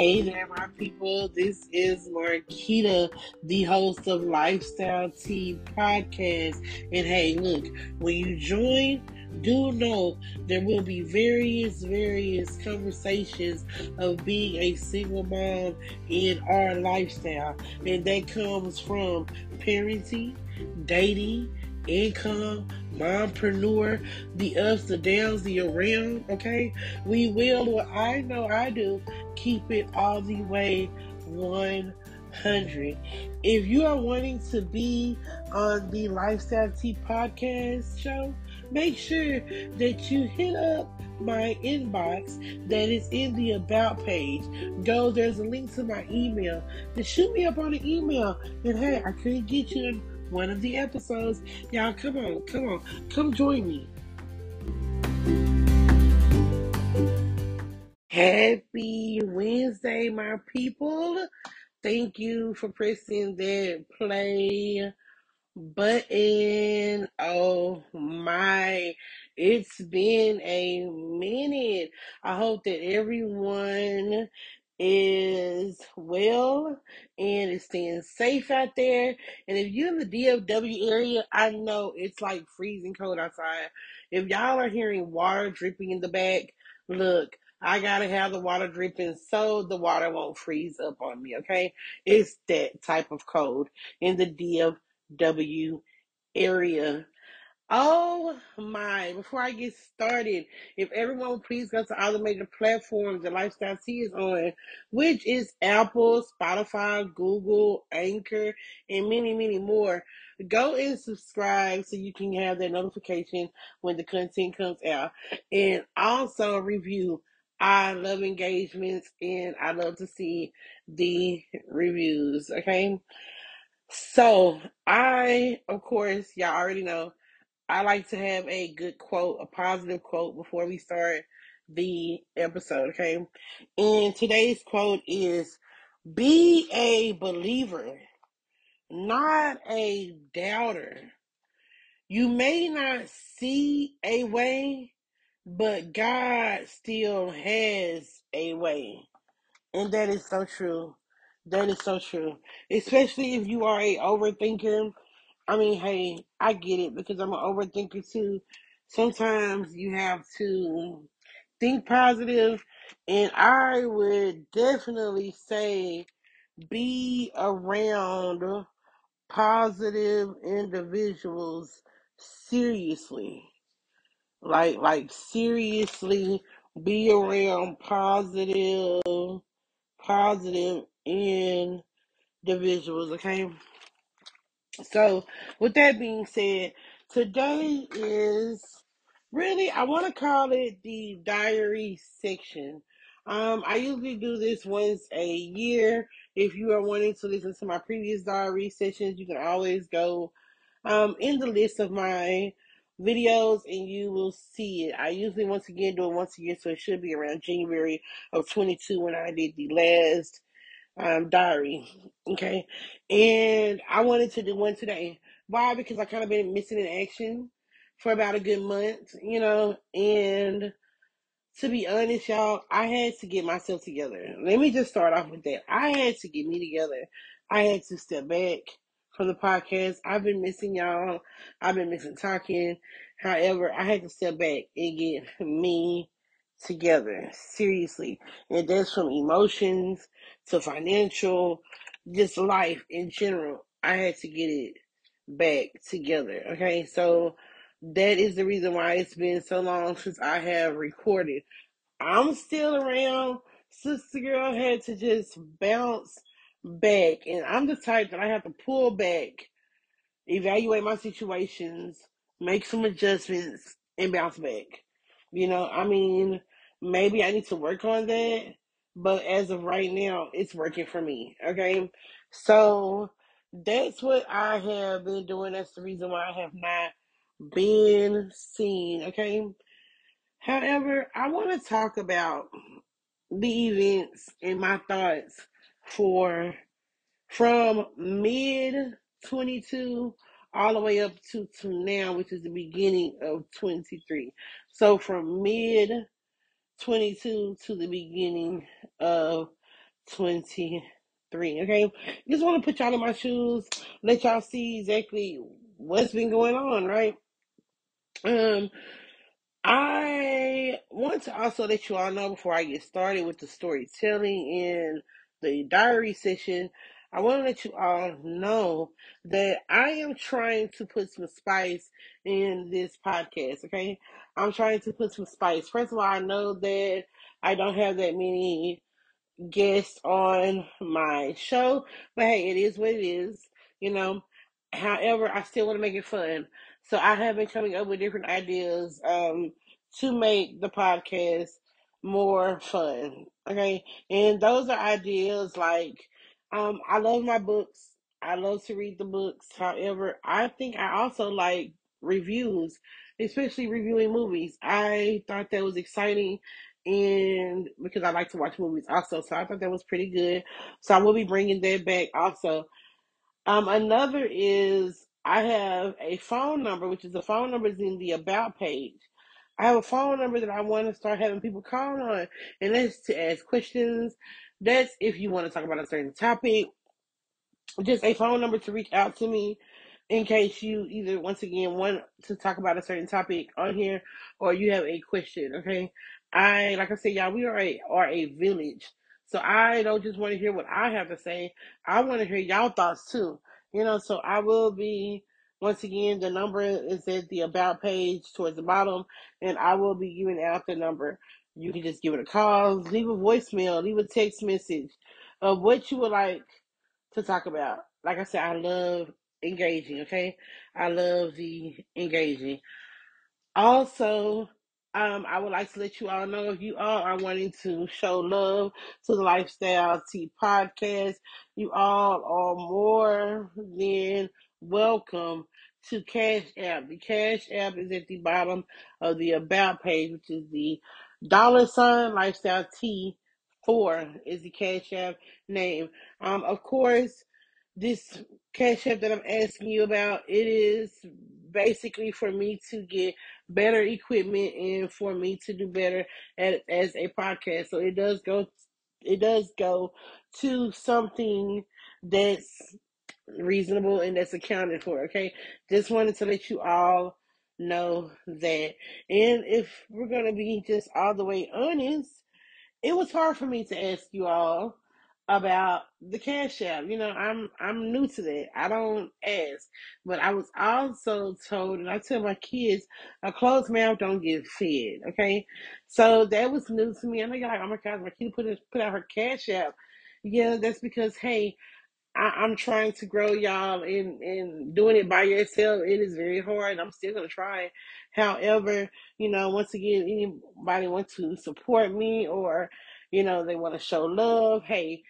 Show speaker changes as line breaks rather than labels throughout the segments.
Hey there, my people. This is Marquita, the host of Lifestyle Tea Podcast. And hey, look, when you join, do know there will be various, various conversations of being a single mom in our lifestyle. And that comes from parenting, dating, income, mompreneur, the ups, the downs, the around, okay? We will, what I know I do, keep it all the way 100. If you are wanting to be on the Lifestyle Tea podcast show, make sure that you hit up my inbox that is in the about page. Go, there's a link to my email. Just shoot me up on the email. And hey, I couldn't get you in one of the episodes. Y'all, come on, come on, come join me. Happy Wednesday, my people. Thank you for pressing that play button. Oh my, it's been a minute. I hope that everyone is well and is staying safe out there. And if you're in the DFW area, I know it's like freezing cold outside. If y'all are hearing water dripping in the back, look, I gotta have the water dripping so the water won't freeze up on me, okay? It's that type of cold in the DFW area. Oh my, before I get started, if everyone would please go to all the major platforms that Lifestyle Tea is on, which is Apple, Spotify, Google, Anchor, and many, many more. Go and subscribe so you can have that notification when the content comes out. And also review. I love engagements and I love to see the reviews, okay? So, I, of course, y'all already know I like to have a good quote, a positive quote before we start the episode, okay? And today's quote is Be a believer, not a doubter. You may not see a way, but God still has a way. And that is so true. That is so true. Especially if you are a overthinker I mean, hey, I get it because I'm an overthinker too. Sometimes you have to think positive, and I would definitely say be around positive individuals seriously. Like, like seriously, be around positive, positive individuals. Okay. So, with that being said, today is really, I want to call it the diary section. Um, I usually do this once a year. If you are wanting to listen to my previous diary sessions, you can always go um, in the list of my videos and you will see it. I usually, once again, do it once a year, so it should be around January of 22 when I did the last um, diary. Okay. And I wanted to do one today. Why? Because I kind of been missing in action for about a good month, you know, and to be honest, y'all, I had to get myself together. Let me just start off with that. I had to get me together. I had to step back from the podcast. I've been missing y'all. I've been missing talking. However, I had to step back and get me together. Seriously. And that's from emotions to financial, just life in general. I had to get it back together. Okay. So that is the reason why it's been so long since I have recorded. I'm still around. Sister Girl had to just bounce back. And I'm the type that I have to pull back, evaluate my situations, make some adjustments, and bounce back. You know, I mean, maybe I need to work on that. But as of right now, it's working for me. Okay. So that's what I have been doing. That's the reason why I have not been seen. Okay. However, I want to talk about the events and my thoughts for from mid 22 all the way up to, to now, which is the beginning of 23. So from mid 22 to the beginning of 23. Okay, just want to put y'all in my shoes, let y'all see exactly what's been going on, right? Um, I want to also let you all know before I get started with the storytelling in the diary session. I want to let you all know that I am trying to put some spice in this podcast, okay? I'm trying to put some spice. First of all, I know that I don't have that many guests on my show. But hey, it is what it is, you know. However, I still want to make it fun. So I have been coming up with different ideas um, to make the podcast more fun. Okay. And those are ideas like um, I love my books. I love to read the books. However, I think I also like reviews, especially reviewing movies. I thought that was exciting and because I like to watch movies also, so I thought that was pretty good. So I will be bringing that back also. Um, another is I have a phone number, which is the phone number is in the about page. I have a phone number that I want to start having people call on, and that's to ask questions. That's if you want to talk about a certain topic. Just a phone number to reach out to me in case you either once again want to talk about a certain topic on here or you have a question okay? I like i said y'all we are a are a village so i don't just want to hear what i have to say. I want to hear y'all thoughts too you know? So i will be once again the number is at the about page towards the bottom and i will be giving out the number you can just give it a call leave a voicemail leave a text message of what you would like to talk about. Like I said, I love engaging, okay? I love the engaging. Also, um, I would like to let you all know if you all are wanting to show love to the Lifestyle T podcast, you all are more than welcome to Cash App. The Cash App is at the bottom of the About page, which is the dollar sign Lifestyle T four is the Cash App name. Um, of course, this Cash App that I'm asking you about, it is basically for me to get better equipment and for me to do better at as a podcast. So it does go it does go to something that's reasonable and that's accounted for, okay? Just wanted to let you all know that. And if we're gonna be just all the way honest, it was hard for me to ask you all about the cash app. You know, I'm I'm new to that. I don't ask. But I was also told and I tell my kids a closed mouth don't get fed. Okay. So that was new to me. I got like, oh my god, my kid put put out her cash app. Yeah, that's because hey, I, I'm trying to grow y'all and and doing it by yourself. It is very hard. I'm still gonna try. However, you know, once again, anybody want to support me or you know they want to show love, hey,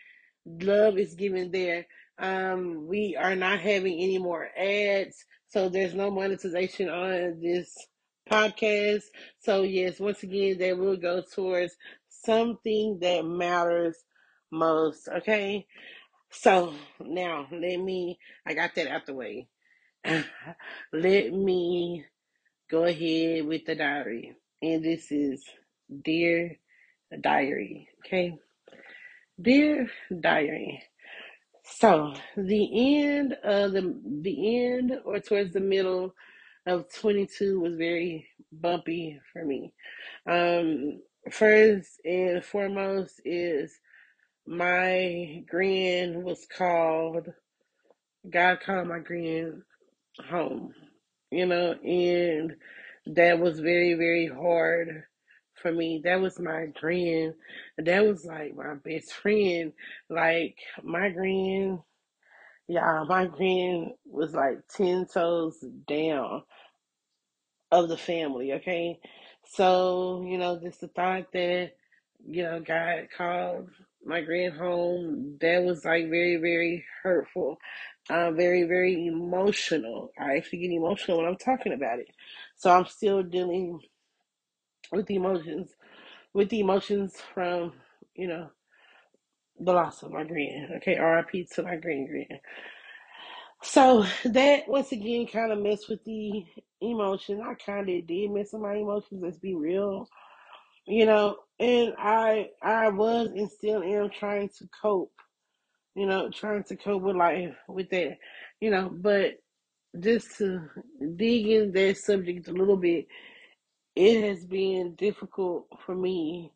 love is given there. Um, we are not having any more ads, so there's no monetization on this podcast. So yes, once again, they will go towards something that matters most. Okay. So now let me, I got that out the way. let me go ahead with the diary. And this is Dear Diary. Okay. Dear Diary. So the end of the the end or towards the middle of 22 was very bumpy for me. Um, first and foremost is my grand was called God called my grand home, you know, and that was very, very hard for me. That was my grand. That was like my best friend. Like my grand, yeah, my grand was like 10 toes down of the family, okay? So, you know, just the thought that, you know, God called my grand home, that was like very, very hurtful, uh, very, very emotional. I actually get emotional when I'm talking about it. So I'm still dealing with the emotions, with the emotions from, you know, the loss of my grand. Okay, RIP to my grand grand. So that once again kind of messed with the emotion. I kind of did mess with my emotions. Let's be real. You know, and I I was and still am trying to cope, you know, trying to cope with life with that, you know, but just to dig in that subject a little bit, it has been difficult for me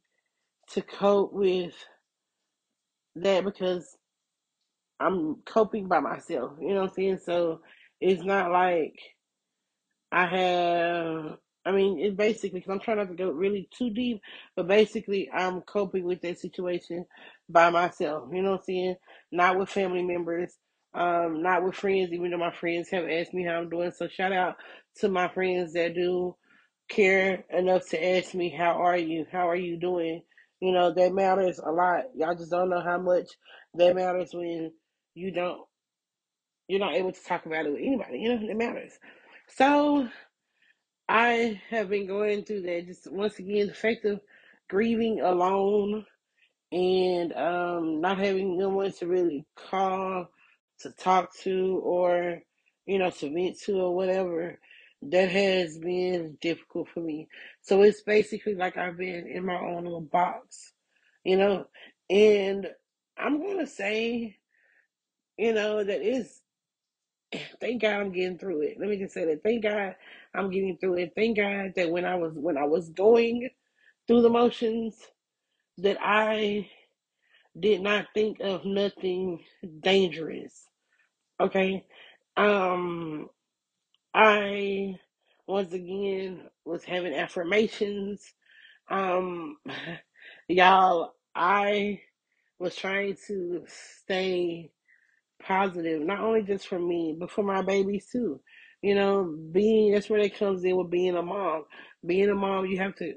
to cope with that because I'm coping by myself, you know what I'm saying? So it's not like I have, I mean, it basically, because I'm trying not to go really too deep, but basically, I'm coping with that situation by myself. You know what I'm saying? Not with family members, um, not with friends, even though my friends have asked me how I'm doing. So, shout out to my friends that do care enough to ask me, How are you? How are you doing? You know, that matters a lot. Y'all just don't know how much that matters when you don't, you're not able to talk about it with anybody. You know, it matters. So, I have been going through that just once again, the fact of grieving alone and um, not having no one to really call, to talk to, or you know, to vent to, or whatever. That has been difficult for me. So it's basically like I've been in my own little box, you know. And I'm gonna say, you know, that it's thank God I'm getting through it. Let me just say that. Thank God I'm getting through it. Thank God that when I was when I was going through the motions, that I did not think of nothing dangerous. Okay. Um I once again was having affirmations. Um y'all I was trying to stay positive, not only just for me, but for my babies too. You know, being that's where it comes in with being a mom. Being a mom, you have to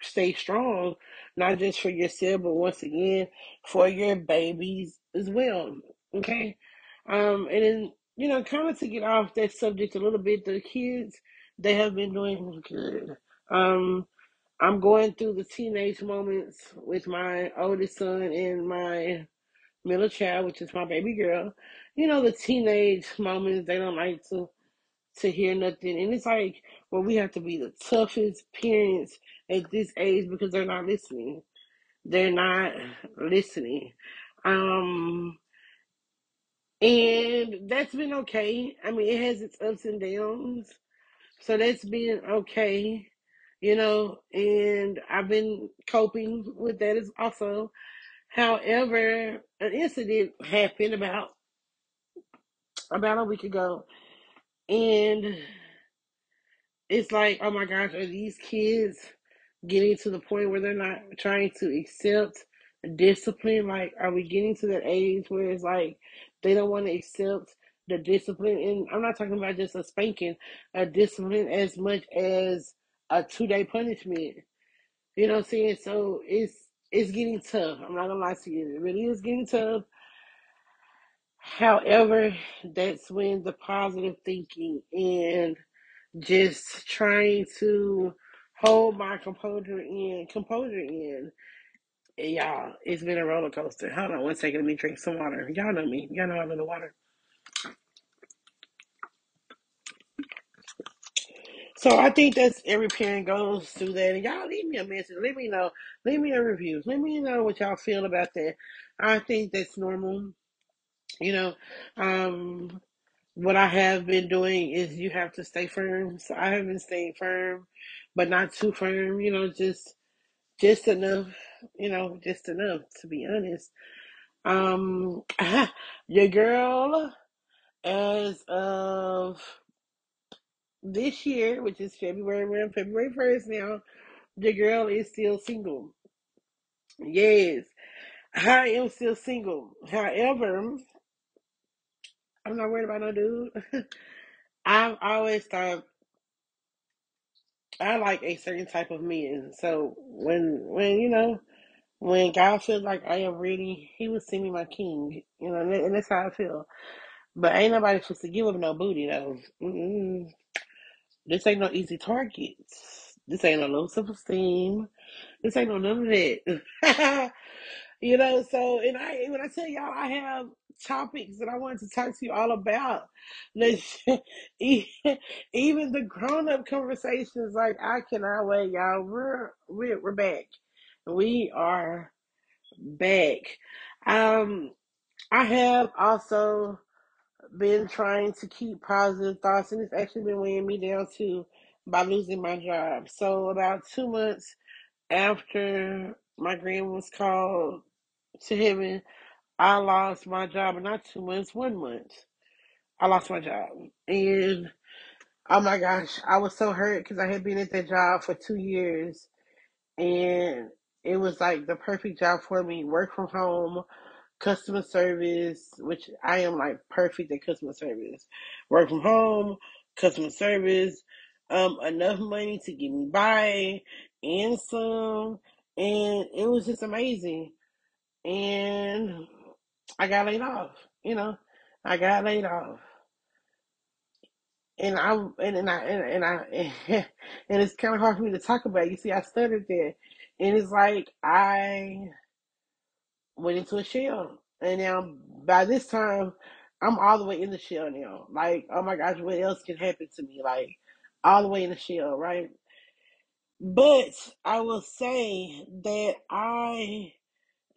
stay strong, not just for yourself, but once again for your babies as well. Okay, um, and then you know, kind of to get off that subject a little bit, the kids they have been doing good. Um, I'm going through the teenage moments with my oldest son and my middle child, which is my baby girl, you know, the teenage moments, they don't like to to hear nothing. And it's like, well, we have to be the toughest parents at this age because they're not listening. They're not listening. Um, and that's been okay. I mean, it has its ups and downs. So that's been okay, you know, and I've been coping with that as also. However, an incident happened about about a week ago, and it's like, oh my gosh, are these kids getting to the point where they're not trying to accept discipline? Like, are we getting to that age where it's like they don't want to accept the discipline? And I'm not talking about just a spanking, a discipline as much as a two day punishment. You know what I'm saying? So it's it's getting tough. I'm not gonna lie to you. It really is getting tough. However, that's when the positive thinking and just trying to hold my composure in composure in. And y'all, it's been a roller coaster. Hold on one second, let me drink some water. Y'all know me. Y'all know I love the water. So I think that's every parent goes through that. And y'all leave me a message. Let me know. Leave me a review. Let me know what y'all feel about that. I think that's normal. You know, um, what I have been doing is you have to stay firm. So I have been staying firm, but not too firm. You know, just just enough, you know, just enough to be honest. Um, your girl, as of this year, which is February, we're on February 1st now, the girl is still single. Yes, I am still single. However, I'm not worried about no dude. I've always thought I like a certain type of man. So when, when, you know, when God feels like I am ready, He will send me my king. You know, and that's how I feel. But ain't nobody supposed to give up no booty though. Mm-mm. This ain't no easy targets. This ain't no low self esteem. This ain't no none of that. You know, so and I when I tell y'all I have topics that I wanted to talk to you all about. Even the grown up conversations, like I cannot wait, y'all. We're we're we're back. We are back. Um, I have also been trying to keep positive thoughts, and it's actually been weighing me down too by losing my job. So about two months after my grand was called to heaven, I lost my job, and not two months, one month. I lost my job, and oh my gosh, I was so hurt because I had been at that job for two years, and it was like the perfect job for me. Work from home, customer service, which I am like perfect at customer service. Work from home, customer service, um, enough money to get me by, and some, and it was just amazing. And I got laid off. You know, I got laid off, and I and, and I and, and I and it's kind of hard for me to talk about. You see, I stuttered there, and it's like I went into a shell, and now by this time, I'm all the way in the shell now. Like, oh my gosh, what else can happen to me? Like, all the way in the shell, right? But I will say that I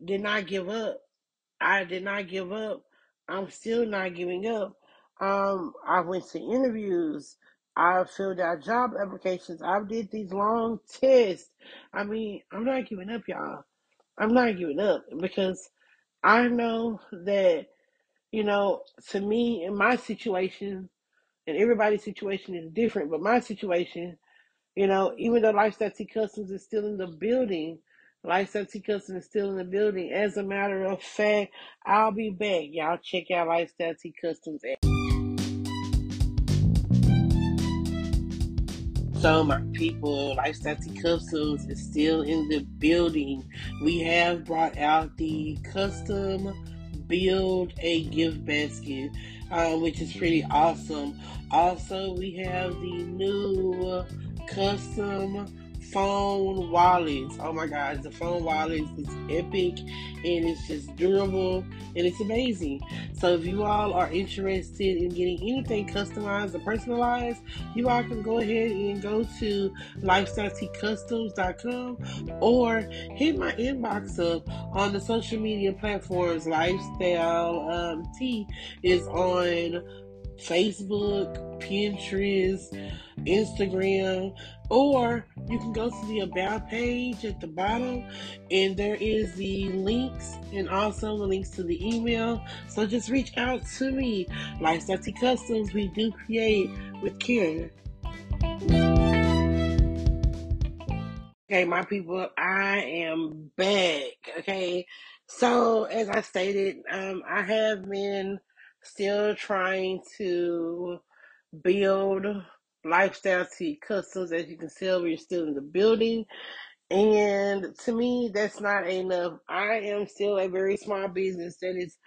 did not give up I did not give up. I'm still not giving up. Um, I went to interviews. I filled out job applications. I did these long tests. I mean, I'm not giving up, y'all. I'm not giving up because I know that, you know, to me, in my situation, and everybody's situation is different, but my situation, you know, even though Lifestyle T Customs is still in the building, Lifestyle T Customs is still in the building. As a matter of fact, I'll be back. Y'all check out Lifestyle T Customs. So my people, Lifestyle T Customs is still in the building. We have brought out the custom build a gift basket, um, which is pretty awesome. Also, we have the new custom phone wallets. Oh my gosh, the phone wallets is epic and it's just durable and it's amazing. So if you all are interested in getting anything customized or personalized, you all can go ahead and go to lifestyletcustoms.com or hit my inbox up on the social media platforms. Lifestyle um, T is on Facebook, Pinterest, Instagram, or you can go to the About page at the bottom and there is the links and also the links to the email. So just reach out to me. Lifestyle Customs, we do create with care. Okay, my people, I am back. Okay, so as I stated, um, I have been still trying to build lifestyle T customs. As you can tell, we're still in the building, and to me, that's not enough. I am still a very small business that is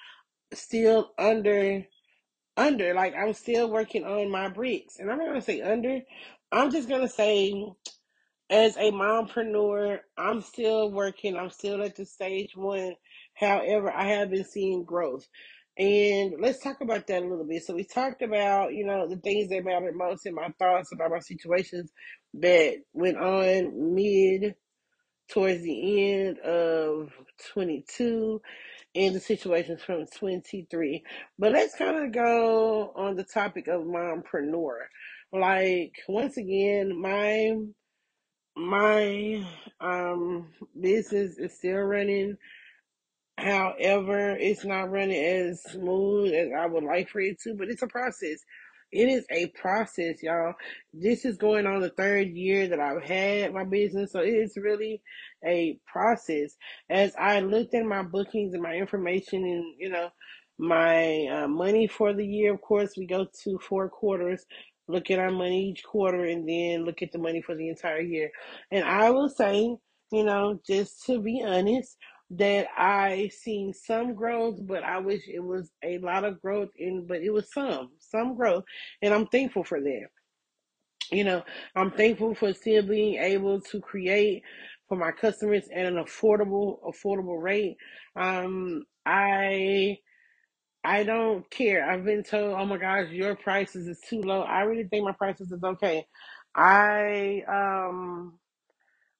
still under under like I'm still working on my bricks, and I'm not gonna say under. I'm just gonna say as a mompreneur, I'm still working. I'm still at the stage one. However, I have been seeing growth. And let's talk about that a little bit. So we talked about, you know, the things that mattered most in my thoughts about my situations that went on mid towards the end of 22 and the situations from 23. But let's kind of go on the topic of mompreneur. Like, once again, my my um business is still running. However, it's not running as smooth as I would like for it to, but it's a process. It is a process, y'all. This is going on the third year that I've had my business, so it is really a process. As I looked at my bookings and my information and, you know, my uh, money for the year, of course, we go to four quarters, look at our money each quarter, and then look at the money for the entire year. And I will say, you know, just to be honest, that I seen some growth, but I wish it was a lot of growth in, but it was some, some growth, and I'm thankful for that. You know, I'm thankful for still being able to create for my customers at an affordable, affordable rate. Um, I I don't care. I've been told, oh my gosh, your prices is too low. I really think my prices is okay. I um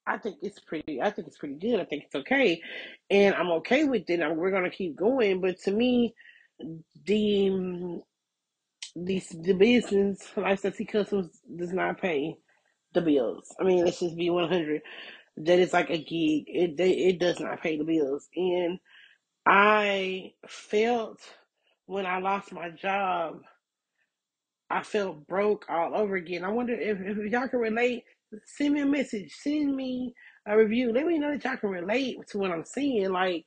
I think it's pretty. I think it's pretty good. I think it's okay, and I'm okay with it. And we're gonna keep going. But to me, the um, the the business lifestyle customs does not pay the bills. I mean, let's just be 100. That is like a gig. It it does not pay the bills, and I felt when I lost my job, I felt broke all over again. I wonder if, if y'all can relate. Send me a message. Send me a review. Let me know that y'all can relate to what I'm saying. Like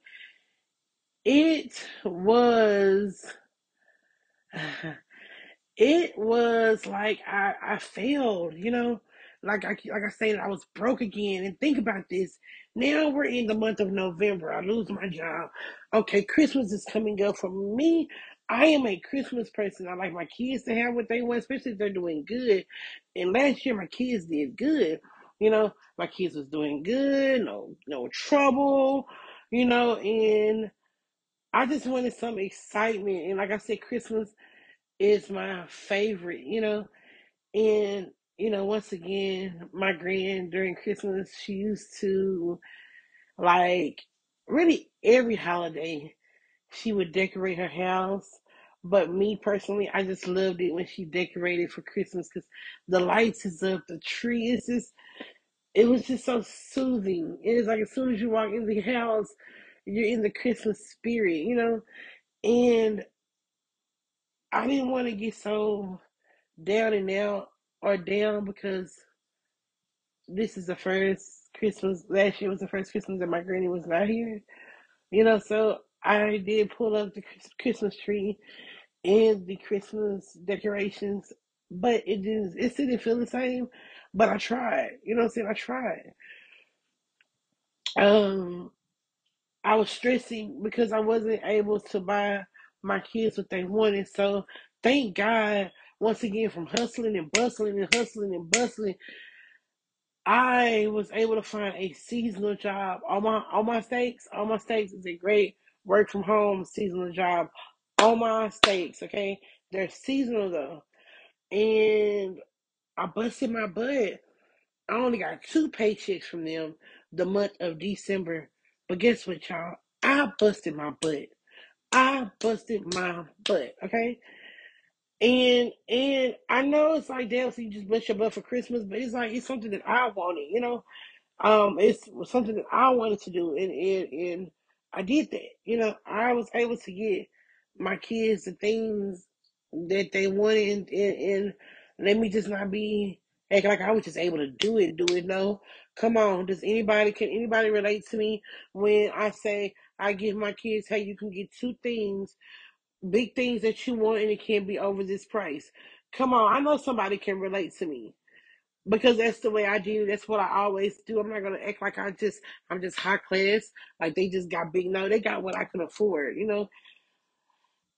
it was. it was like I, I failed, you know, like I like I said, I was broke again. And think about this. Now we're in the month of November. I lose my job. Okay, Christmas is coming up for me. I am a Christmas person. I like my kids to have what they want, especially if they're doing good. And last year my kids did good. You know, my kids was doing good, no no trouble, you know, and I just wanted some excitement. And like I said, Christmas is my favorite, you know. And, you know, once again, my grand during Christmas, she used to like really every holiday, she would decorate her house. But me personally, I just loved it when she decorated for Christmas because the lights is up, the tree is just, it was just so soothing. It is like as soon as you walk in the house, you're in the Christmas spirit, you know? And I didn't want to get so down and out or down because this is the first Christmas. Last year was the first Christmas that my granny was not here. You know, so I did pull up the Christmas tree and the Christmas decorations, but it didn't. It didn't feel the same. But I tried. You know what I'm saying? I tried. Um, I was stressing because I wasn't able to buy my kids what they wanted. So thank God once again from hustling and bustling and hustling and bustling. I was able to find a seasonal job. All my all my stakes, all my stakes is a great work from home seasonal job. All my stakes, okay? They're seasonal though. And I busted my butt. I only got two paychecks from them the month of December. But guess what, y'all? I busted my butt. I busted my butt, okay? And and I know it's like damn, so you just bust your butt for Christmas, but it's like it's something that I wanted, you know. Um, it's something that I wanted to do, and and and I did that. You know, I was able to get my kids the things that they wanted, and, and, and let me just not be acting like I was just able to do it, do it. No, come on. Does anybody can anybody relate to me when I say I give my kids, hey, you can get two things, big things that you want, and it can't be over this price. Come on, I know somebody can relate to me because that's the way I do. That's what I always do. I'm not gonna act like I just I'm just high class, like they just got big. No, they got what I can afford, you know.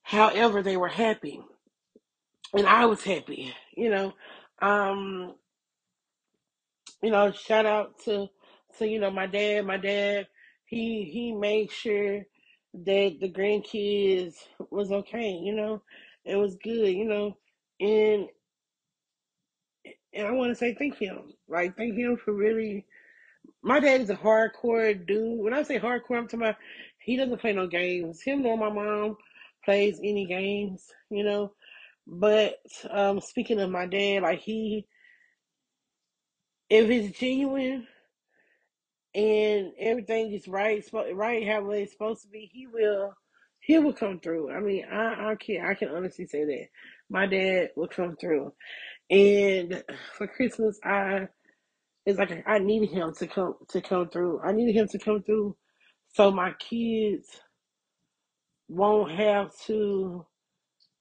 However, they were happy, and I was happy, you know. Um, you know, shout out to to you know my dad. My dad, he he made sure that the grandkids was okay, you know. It was good, you know, and and I want to say thank him, like thank him for really My dad is a hardcore dude. When I say hardcore, I'm talking about he doesn't play no games. Him nor my mom plays any games, you know. But um, speaking of my dad, like he, if it's genuine and everything is right, right how it's supposed to be, he will, he will come through. I mean, I, I can I can honestly say that my dad will come through. And for Christmas, I it's like I needed him to come to come through. I needed him to come through so my kids won't have to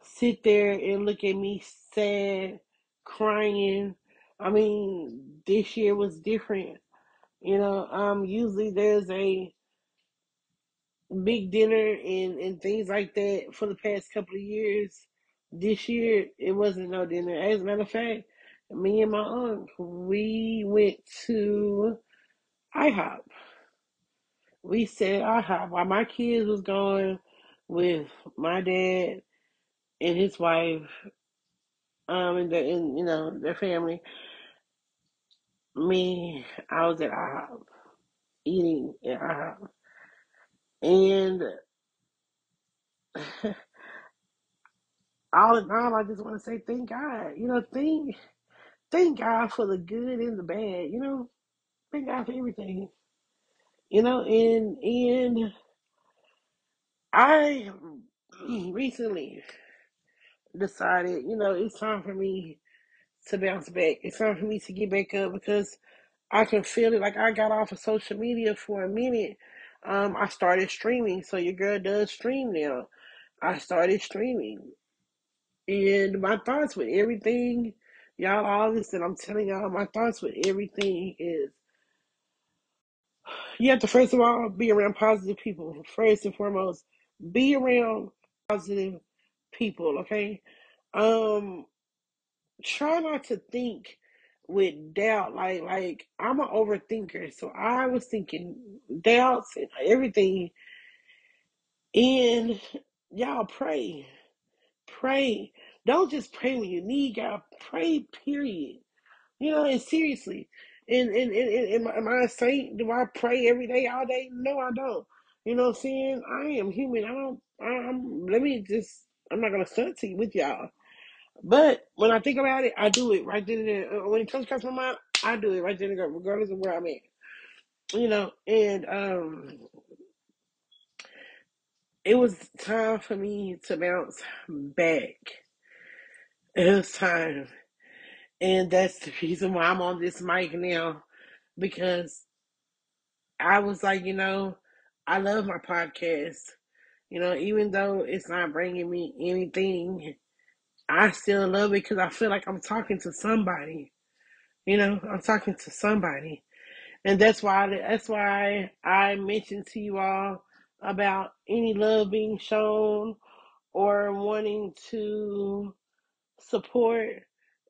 sit there and look at me sad, crying. I mean, this year was different. You know, um, usually there's a big dinner and, and things like that for the past couple of years. This year, it wasn't no dinner. As a matter of fact, Me and my aunt, we went to IHOP. We said IHOP while my kids was going with my dad and his wife, um, and, the, and you know their family. Me, I was at IHOP eating at IHOP, and all in all, I just want to say thank God. You know, thank thank God for the good and the bad. You know, thank God for everything. You know, and and I recently decided, you know, it's time for me to bounce back. It's time for me to get back up because I can feel it. Like I got off of social media for a minute. Um, I started streaming, so your girl does stream now. I started streaming, and my thoughts with everything, y'all, all this that I'm telling y'all, my thoughts with everything is you have to first of all be around positive people. First and foremost, be around positive people. Okay, um, try not to think with doubt. Like like I'm an overthinker, so I was thinking doubts and everything. And y'all pray, pray. Don't just pray when you need God. Pray, period. You know, and seriously. And and, and, and am, I- I a saint? Do I pray every day, all day? No, I don't. You know what I'm saying? I am human. I don't. I'm. Let me just. I'm not gonna stunt to you with y'all. But when I think about it, I do it right then and there. Uh, When it comes across my mind, I do it right then and there, regardless of where I'm at. You know, and um, it was time for me to bounce back. It was time, and that's the reason why I'm on this mic now because I was like, you know, I love my podcast. You know, even though it's not bringing me anything, I still love it because I feel like I'm talking to somebody. You know, I'm talking to somebody and that's why that's why I mentioned to you all about any love being shown or wanting to support.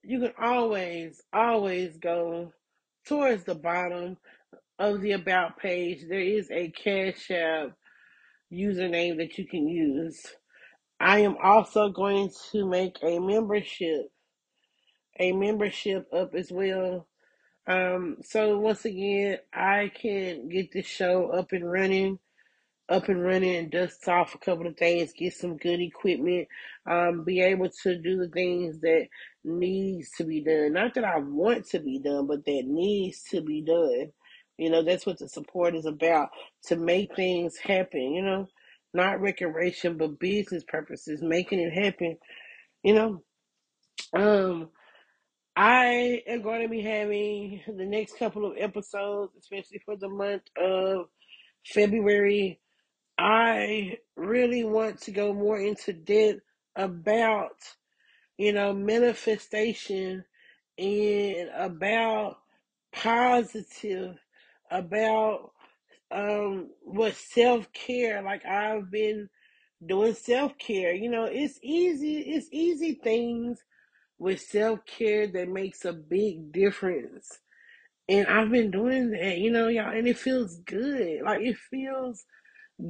You can always, always go towards the bottom of the about page. There is a Cash App username that you can use. I am also going to make a membership, a membership up as well Um, so once again, I can get this show up and running, up and running, and dust off a couple of things, get some good equipment, um, be able to do the things that needs to be done. Not that I want to be done, but that needs to be done. You know, that's what the support is about to make things happen. You know, not recreation, but business purposes, making it happen. You know, um. I am going to be having the next couple of episodes, especially for the month of February. I really want to go more into depth about, you know, manifestation and about positive, about um what self care. Like I've been doing self care. You know, it's easy. It's easy things with self care that makes a big difference. And I've been doing that, you know, y'all, and it feels good. Like it feels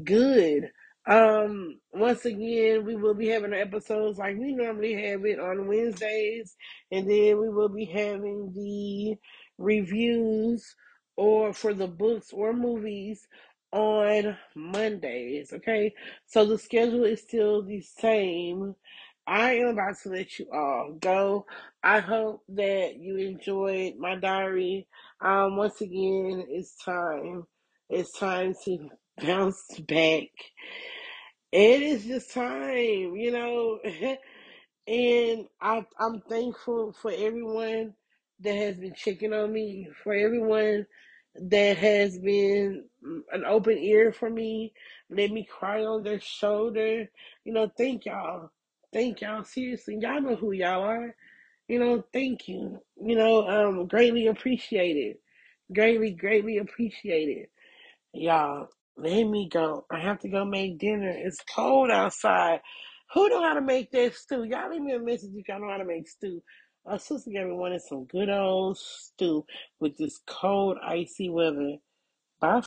Good. Um, once again, we will be having episodes like we normally have it on Wednesdays, and then we will be having the reviews or for the books or movies on Mondays. Okay, so the schedule is still the same. I am about to let you all go. I hope that you enjoyed my diary. Um, once again, it's time. It's time to bounce back. It is just time, you know. and I, I'm thankful for everyone that has been checking on me, for everyone that has been an open ear for me, let me cry on their shoulder. You know, thank y'all. Thank y'all. Seriously, y'all know who y'all are. You know, thank you. You know, um, greatly appreciated. Greatly, greatly appreciated. Y'all, let me go. I have to go make dinner. It's cold outside. Who know how to make that stew? Y'all leave me a message if y'all know how to make stew. Our sister got me wanting some good old stew with this cold, icy weather. Bye